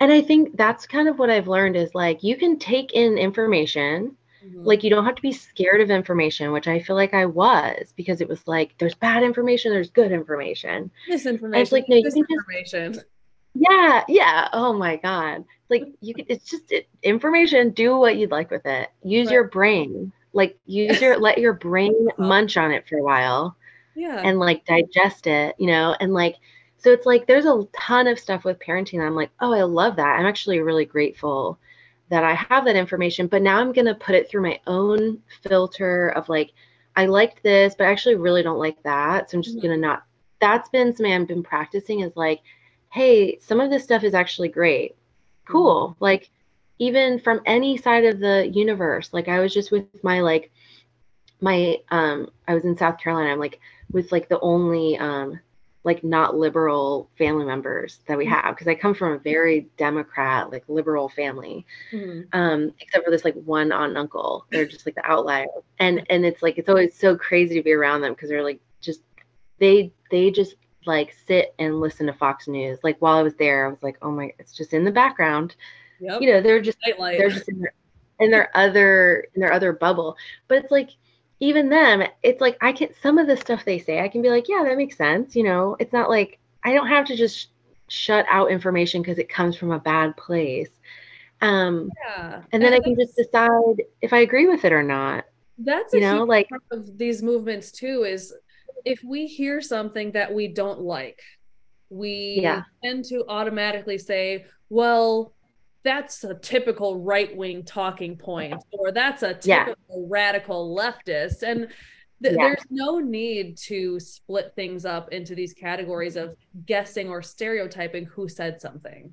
And I think that's kind of what I've learned is like you can take in information. Mm-hmm. Like you don't have to be scared of information, which I feel like I was because it was like there's bad information, there's good information. Misinformation. And it's like no, you can just yeah, yeah. Oh my god. Like you could it's just it, information, do what you'd like with it. Use right. your brain. Like use your let your brain munch on it for a while. Yeah. And like digest it, you know, and like so it's like there's a ton of stuff with parenting i'm like oh i love that i'm actually really grateful that i have that information but now i'm going to put it through my own filter of like i liked this but i actually really don't like that so i'm just mm-hmm. going to not that's been something i've been practicing is like hey some of this stuff is actually great cool mm-hmm. like even from any side of the universe like i was just with my like my um i was in south carolina i'm like with like the only um like not liberal family members that we mm-hmm. have because I come from a very Democrat, like liberal family. Mm-hmm. Um, except for this like one aunt and uncle. They're just like the outlier. And and it's like it's always so crazy to be around them because they're like just they they just like sit and listen to Fox News. Like while I was there, I was like, oh my, it's just in the background. Yep. You know, they're just Nightlight. they're just in their, in their other in their other bubble. But it's like even them, it's like I can some of the stuff they say, I can be like, yeah, that makes sense. You know, it's not like I don't have to just shut out information because it comes from a bad place. Um, yeah. and then and I can just decide if I agree with it or not. That's you know, like of these movements too is if we hear something that we don't like, we yeah. tend to automatically say, well, that's a typical right wing talking point, or that's a typical yeah. radical leftist. And th- yeah. there's no need to split things up into these categories of guessing or stereotyping who said something.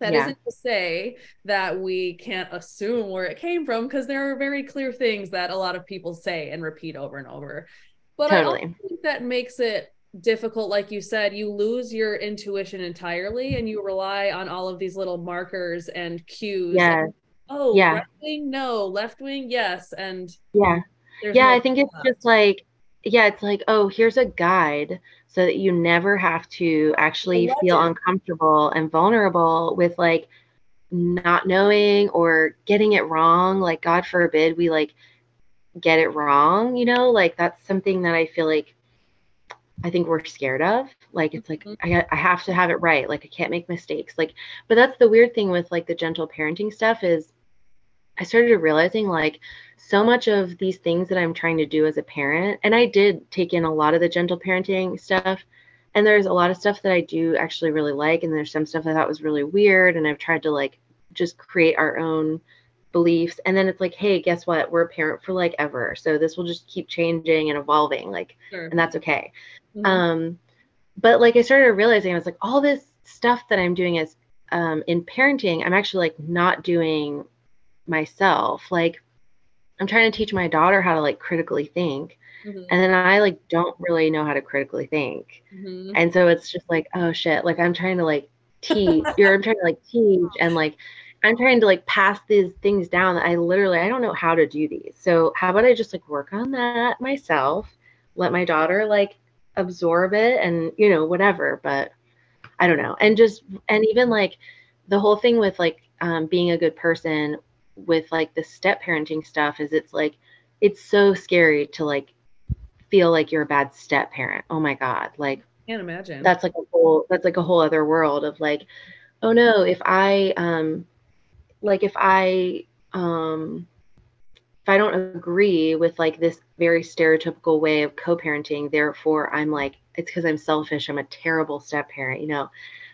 That yeah. not to say that we can't assume where it came from, because there are very clear things that a lot of people say and repeat over and over. But totally. I think that makes it difficult like you said you lose your intuition entirely and you rely on all of these little markers and cues yeah and, oh yeah. right wing no left wing yes and yeah. yeah no i think it's just like yeah it's like oh here's a guide so that you never have to actually feel uncomfortable and vulnerable with like not knowing or getting it wrong. Like god forbid we like get it wrong you know? Like that's something that i feel like I think we're scared of. Like it's like mm-hmm. I I have to have it right. Like I can't make mistakes. Like but that's the weird thing with like the gentle parenting stuff is I started realizing like so much of these things that I'm trying to do as a parent and I did take in a lot of the gentle parenting stuff and there's a lot of stuff that I do actually really like and there's some stuff I thought was really weird and I've tried to like just create our own beliefs and then it's like hey guess what we're a parent for like ever so this will just keep changing and evolving like sure. and that's okay mm-hmm. um but like i started realizing i was like all this stuff that i'm doing as um in parenting i'm actually like not doing myself like i'm trying to teach my daughter how to like critically think mm-hmm. and then i like don't really know how to critically think mm-hmm. and so it's just like oh shit like i'm trying to like teach you're i'm trying to like teach and like I'm trying to like pass these things down that I literally I don't know how to do these. So how about I just like work on that myself, let my daughter like absorb it and you know whatever, but I don't know. And just and even like the whole thing with like um, being a good person with like the step parenting stuff is it's like it's so scary to like feel like you're a bad step parent. Oh my god, like can't imagine. That's like a whole that's like a whole other world of like oh no, if I um like if I um if I don't agree with like this very stereotypical way of co-parenting, therefore I'm like it's because I'm selfish. I'm a terrible step parent. You know,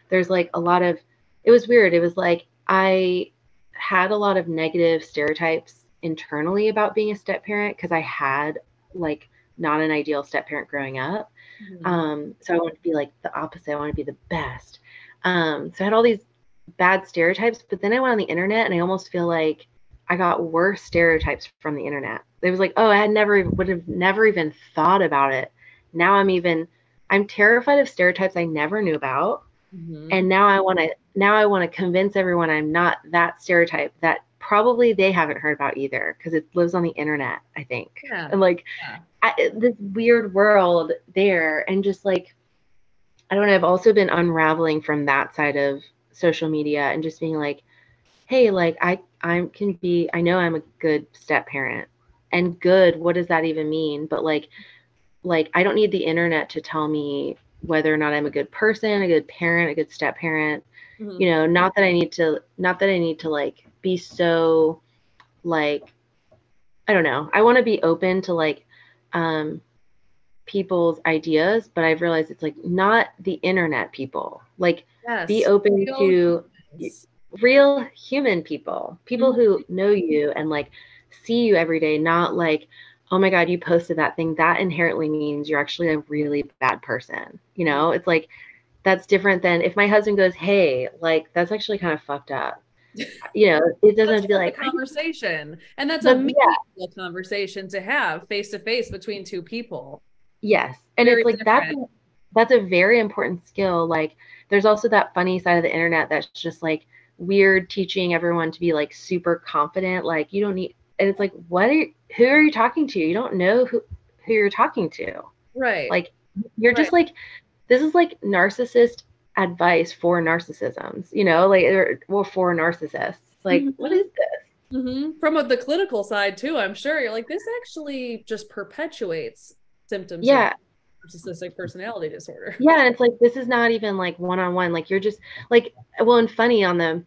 there's like a lot of it was weird. It was like I had a lot of negative stereotypes internally about being a step parent because I had like not an ideal step parent growing up. Mm-hmm. Um, so I want to be like the opposite. I want to be the best. Um, so I had all these bad stereotypes, but then I went on the internet and I almost feel like I got worse stereotypes from the internet. It was like, oh, I had never would have never even thought about it. Now I'm even I'm terrified of stereotypes I never knew about. Mm-hmm. And now I want to now I want to convince everyone I'm not that stereotype that probably they haven't heard about either because it lives on the internet, I think. Yeah. And like yeah. I, this weird world there and just like I don't know, I've also been unraveling from that side of social media and just being like, hey, like I I can be I know I'm a good step parent. And good, what does that even mean? But like like I don't need the internet to tell me whether or not I'm a good person, a good parent, a good step parent. Mm-hmm. You know, not that I need to not that I need to like be so like I don't know. I want to be open to like um people's ideas, but I've realized it's like not the internet people. Like yes. be open real to humans. real human people, people mm-hmm. who know you and like see you every day, not like, oh my God, you posted that thing. That inherently means you're actually a really bad person. You know, it's like that's different than if my husband goes, hey, like that's actually kind of fucked up you know, it doesn't have to be like conversation. And that's a meaningful yeah. conversation to have face to face between two people. Yes. And very it's like that's a, that's a very important skill. Like there's also that funny side of the internet that's just like weird teaching everyone to be like super confident. Like you don't need and it's like, what are you, who are you talking to? You don't know who who you're talking to. Right. Like you're right. just like this is like narcissist advice for narcissisms, you know, like or well for narcissists. Like, mm-hmm. what is this? Mm-hmm. From a, the clinical side too, I'm sure you're like this actually just perpetuates symptoms. Yeah. Narcissistic personality disorder. Yeah, and it's like this is not even like one on one. Like you're just like well and funny on the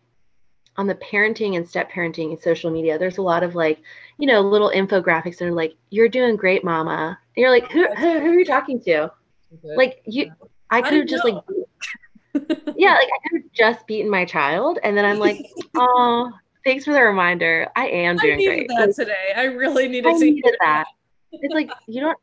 on the parenting and step parenting and social media. There's a lot of like you know little infographics that are like you're doing great, mama. And you're like who who, who are you talking to? Like you, I could have just know. like yeah, like I could have just beaten my child, and then I'm like, oh, thanks for the reminder. I am doing I needed great. that today. I really needed, I needed that. It's like you don't.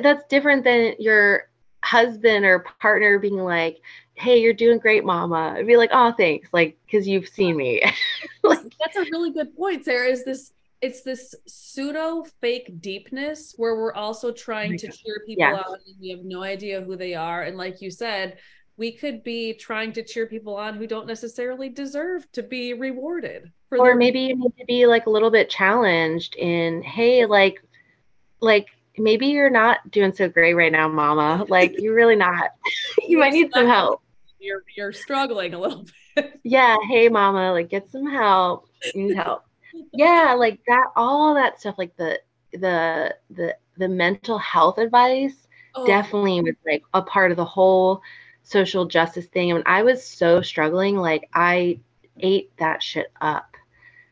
That's different than your husband or partner being like, "Hey, you're doing great, mama." I'd be like, "Oh, thanks," like because you've seen me. like, that's a really good point, Sara. Is this it's this pseudo fake deepness where we're also trying oh to cheer people out and we have no idea who they are and like you said we could be trying to cheer people on who don't necessarily deserve to be rewarded. or their- maybe you need to be like a little bit challenged in, hey, like, like maybe you're not doing so great right now, mama. Like you're really not. you might need some help. You're you're struggling a little bit. yeah. Hey, mama. Like get some help. You need help. yeah, like that. All that stuff. Like the the the the mental health advice oh. definitely was like a part of the whole social justice thing. And I was so struggling, like I ate that shit up.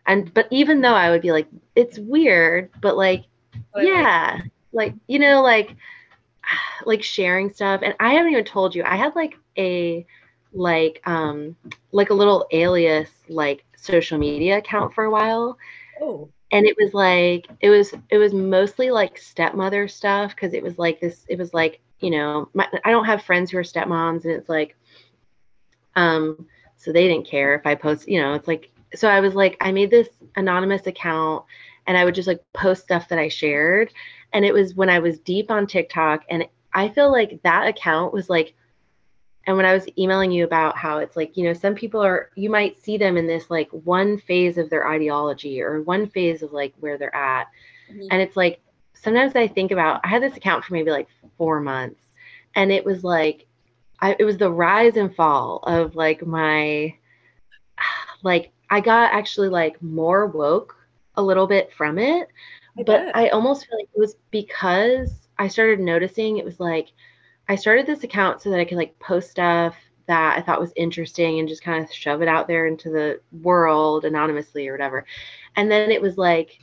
And but even though I would be like, it's weird, but like, yeah, like you know, like like sharing stuff. And I haven't even told you, I had like a like um like a little alias like social media account for a while. Oh. And it was like it was it was mostly like stepmother stuff because it was like this it was like you know, my, I don't have friends who are stepmoms, and it's like, um, so they didn't care if I post, you know, it's like, so I was like, I made this anonymous account and I would just like post stuff that I shared. And it was when I was deep on TikTok, and I feel like that account was like, and when I was emailing you about how it's like, you know, some people are, you might see them in this like one phase of their ideology or one phase of like where they're at. Mm-hmm. And it's like, sometimes I think about I had this account for maybe like four months, and it was like I, it was the rise and fall of like my like I got actually like more woke a little bit from it, I but bet. I almost feel like it was because I started noticing it was like I started this account so that I could like post stuff that I thought was interesting and just kind of shove it out there into the world anonymously or whatever. And then it was like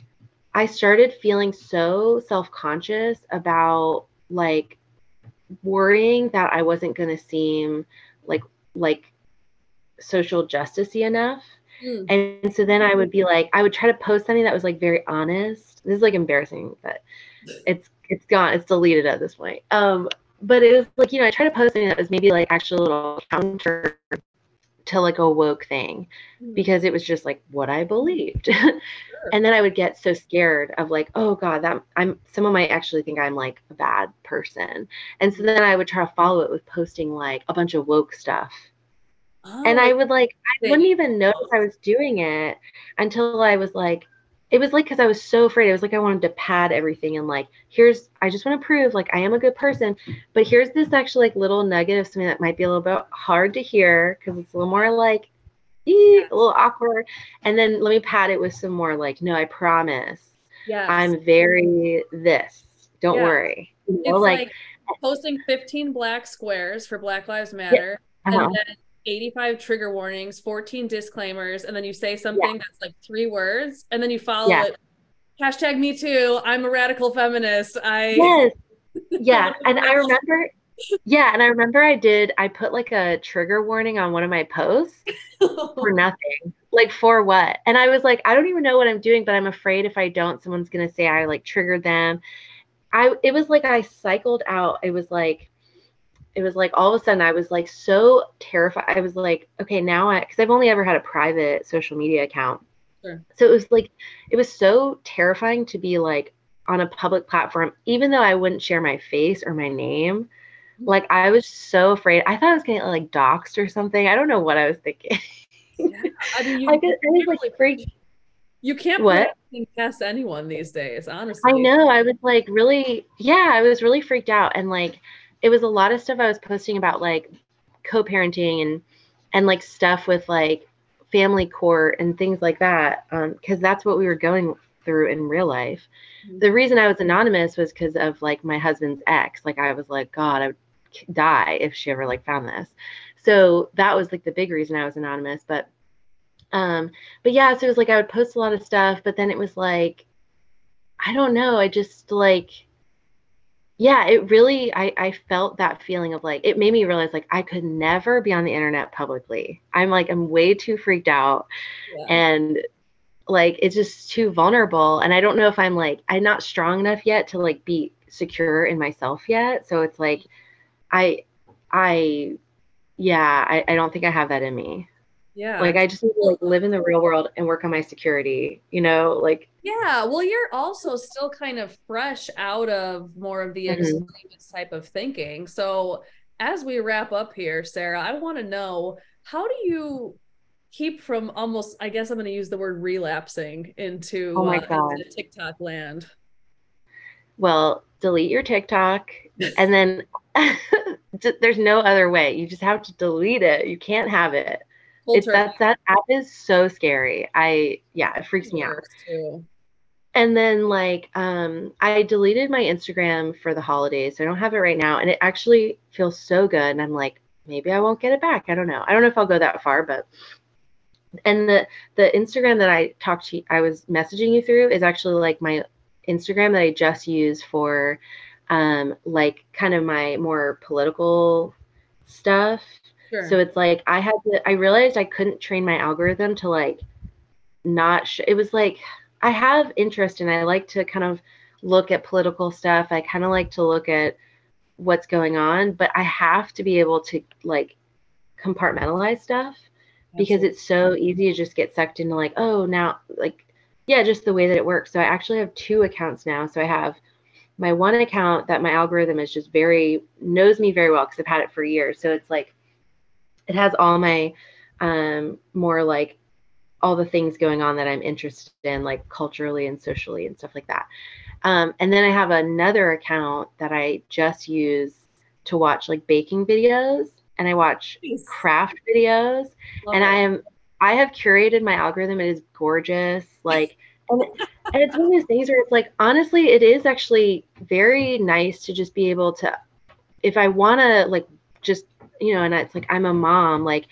I started feeling so self conscious about like worrying that I wasn't going to seem like like social justicey enough. Mm. And so then I would be like, I would try to post something that was like very honest. This is like embarrassing, but it's it's gone, it's deleted at this point. Um, but it was like, you know, I try to post something that was maybe like actually a little counter to like a woke thing mm. because it was just like what I believed. Sure. and then I would get so scared of like, oh God, that I'm someone might actually think I'm like a bad person. And so then I would try to follow it with posting like a bunch of woke stuff. Oh, and I would like I wouldn't even notice I was doing it until I was like, it was like because I was so afraid. It was like I wanted to pad everything and like, here's I just want to prove like I am a good person. But here's this actually like little nugget of something that might be a little bit hard to hear because it's a little more like a little awkward. And then let me pad it with some more like, no, I promise. Yeah. I'm very this. Don't worry. You know, it's like, like, posting 15 black squares for Black Lives Matter. Yeah. Uh-huh. And then 85 trigger warnings, 14 disclaimers, and then you say something yeah. that's like three words, and then you follow yeah. it. Hashtag me too. I'm a radical feminist. I yes. yeah. And I remember, yeah. And I remember I did, I put like a trigger warning on one of my posts for nothing. Like for what? And I was like, I don't even know what I'm doing, but I'm afraid if I don't, someone's going to say I like triggered them. I, it was like I cycled out. It was like, it was like all of a sudden I was like so terrified. I was like, okay, now I, because I've only ever had a private social media account. Sure. So it was like, it was so terrifying to be like on a public platform, even though I wouldn't share my face or my name. Mm-hmm. Like I was so afraid. I thought I was getting like doxxed or something. I don't know what I was thinking. Yeah. I mean, you, I, I was like. You can't what? past anyone these days, honestly. I know. I was like really, yeah, I was really freaked out. And like, it was a lot of stuff I was posting about like co-parenting and and like stuff with like family court and things like that because um, that's what we were going through in real life. Mm-hmm. The reason I was anonymous was because of like my husband's ex. Like I was like, God, I would die if she ever like found this. So that was like the big reason I was anonymous. But um, but yeah, so it was like I would post a lot of stuff, but then it was like, I don't know, I just like yeah, it really I, I felt that feeling of like it made me realize like I could never be on the internet publicly. I'm like I'm way too freaked out yeah. and like it's just too vulnerable. And I don't know if I'm like I'm not strong enough yet to like be secure in myself yet. So it's like I I yeah, I, I don't think I have that in me. Yeah. Like I just need to like live in the real world and work on my security, you know, like Yeah, well you're also still kind of fresh out of more of the mm-hmm. type of thinking. So as we wrap up here, Sara, I want to know how do you keep from almost I guess I'm going to use the word relapsing into, oh my uh, God. Into TikTok land? Well, delete your TikTok and then there's no other way. You just have to delete it. You can't have it it's that that app is so scary. I yeah, it freaks me out. Too. And then like um I deleted my Instagram for the holidays. So I don't have it right now and it actually feels so good and I'm like maybe I won't get it back. I don't know. I don't know if I'll go that far, but and the the Instagram that I talked to I was messaging you through is actually like my Instagram that I just use for um like kind of my more political stuff Sure. So it's like I had to, I realized I couldn't train my algorithm to like not, sh- it was like I have interest and I like to kind of look at political stuff. I kind of like to look at what's going on, but I have to be able to like compartmentalize stuff because it's so easy to just get sucked into like, oh, now, like, yeah, just the way that it works. So I actually have two accounts now. So I have my one account that my algorithm is just very knows me very well because I've had it for years. So it's like it has all my um, more like all the things going on that I'm interested in, like culturally and socially and stuff like that. Um, and then I have another account that I just use to watch like baking videos and I watch nice. craft videos. Love and it. I am I have curated my algorithm. It is gorgeous. Like and, and it's one of those things where it's like honestly, it is actually very nice to just be able to if I wanna like just you know, and it's like I'm a mom, like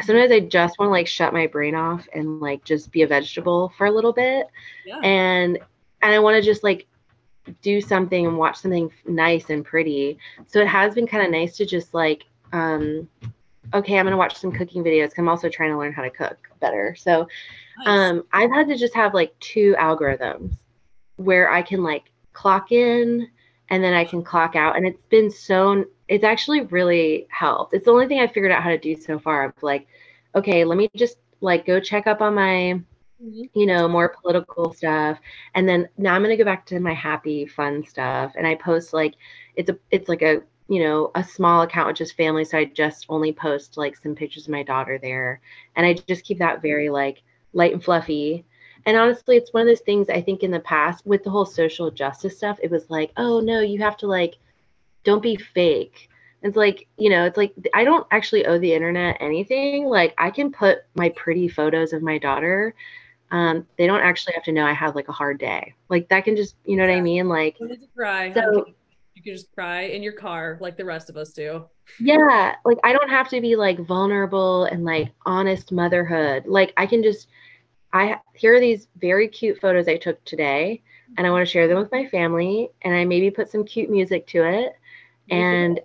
sometimes I just want to like shut my brain off and like just be a vegetable for a little bit. Yeah. And and I want to just like do something and watch something nice and pretty. So it has been kind of nice to just like um okay, I'm going to watch some cooking videos. I'm also trying to learn how to cook better. So nice. um I've had to just have like two algorithms where I can like clock in and then I can clock out and it's been so it's actually really helped. It's the only thing I figured out how to do so far. Of like, okay, let me just like go check up on my, mm-hmm. you know, more political stuff, and then now I'm gonna go back to my happy, fun stuff. And I post like, it's a, it's like a, you know, a small account with just family, so I just only post like some pictures of my daughter there, and I just keep that very like light and fluffy. And honestly, it's one of those things I think in the past with the whole social justice stuff, it was like, oh no, you have to like don't be fake. It's like, you know, it's like I don't actually owe the internet anything. Like I can put my pretty photos of my daughter. Um, they don't actually have to know I had like a hard day. Like that can just, you know yeah. what I mean? Like you cry. So you can just cry in your car like the rest of us do. Yeah. Like I don't have to be like vulnerable and like honest motherhood. Like I can just I here are these very cute photos I took today, and I want to share them with my family, and I maybe put some cute music to it. And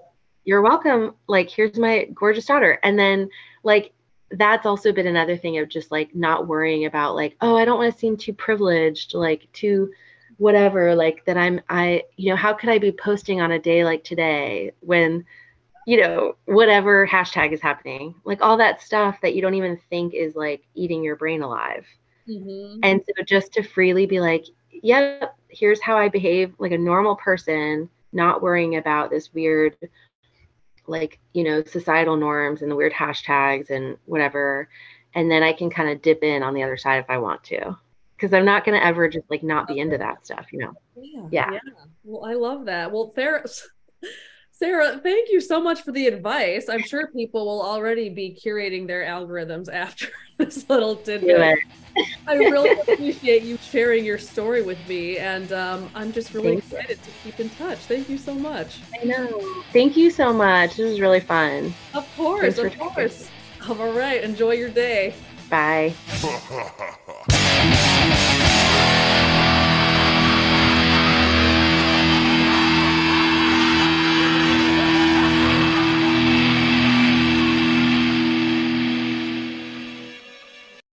you're welcome. Like, here's my gorgeous daughter. And then, like, that's also been another thing of just like not worrying about like, oh, I don't want to seem too privileged, like too whatever, like that I'm I, you know, how could I be posting on a day like today when you know, whatever hashtag is happening, like all that stuff that you don't even think is like eating your brain alive. Mm-hmm. And so just to freely be like, yep, here's how I behave like a normal person, not worrying about this weird, like, you know, societal norms and the weird hashtags and whatever. And then I can kind of dip in on the other side if I want to. Because I'm not going to ever just like not be into that stuff, you know? Yeah. Yeah. yeah. Well, I love that. Well, Sara. Sara, thank you so much for the advice. I'm sure people will already be curating their algorithms after this little tidbit. I really appreciate you sharing your story with me, and um, I'm just really thank excited you. to keep in touch. Thank you so much. I know. Thank you so much. This was really fun. Of course, Thanks of course. All right. Enjoy your day. Bye.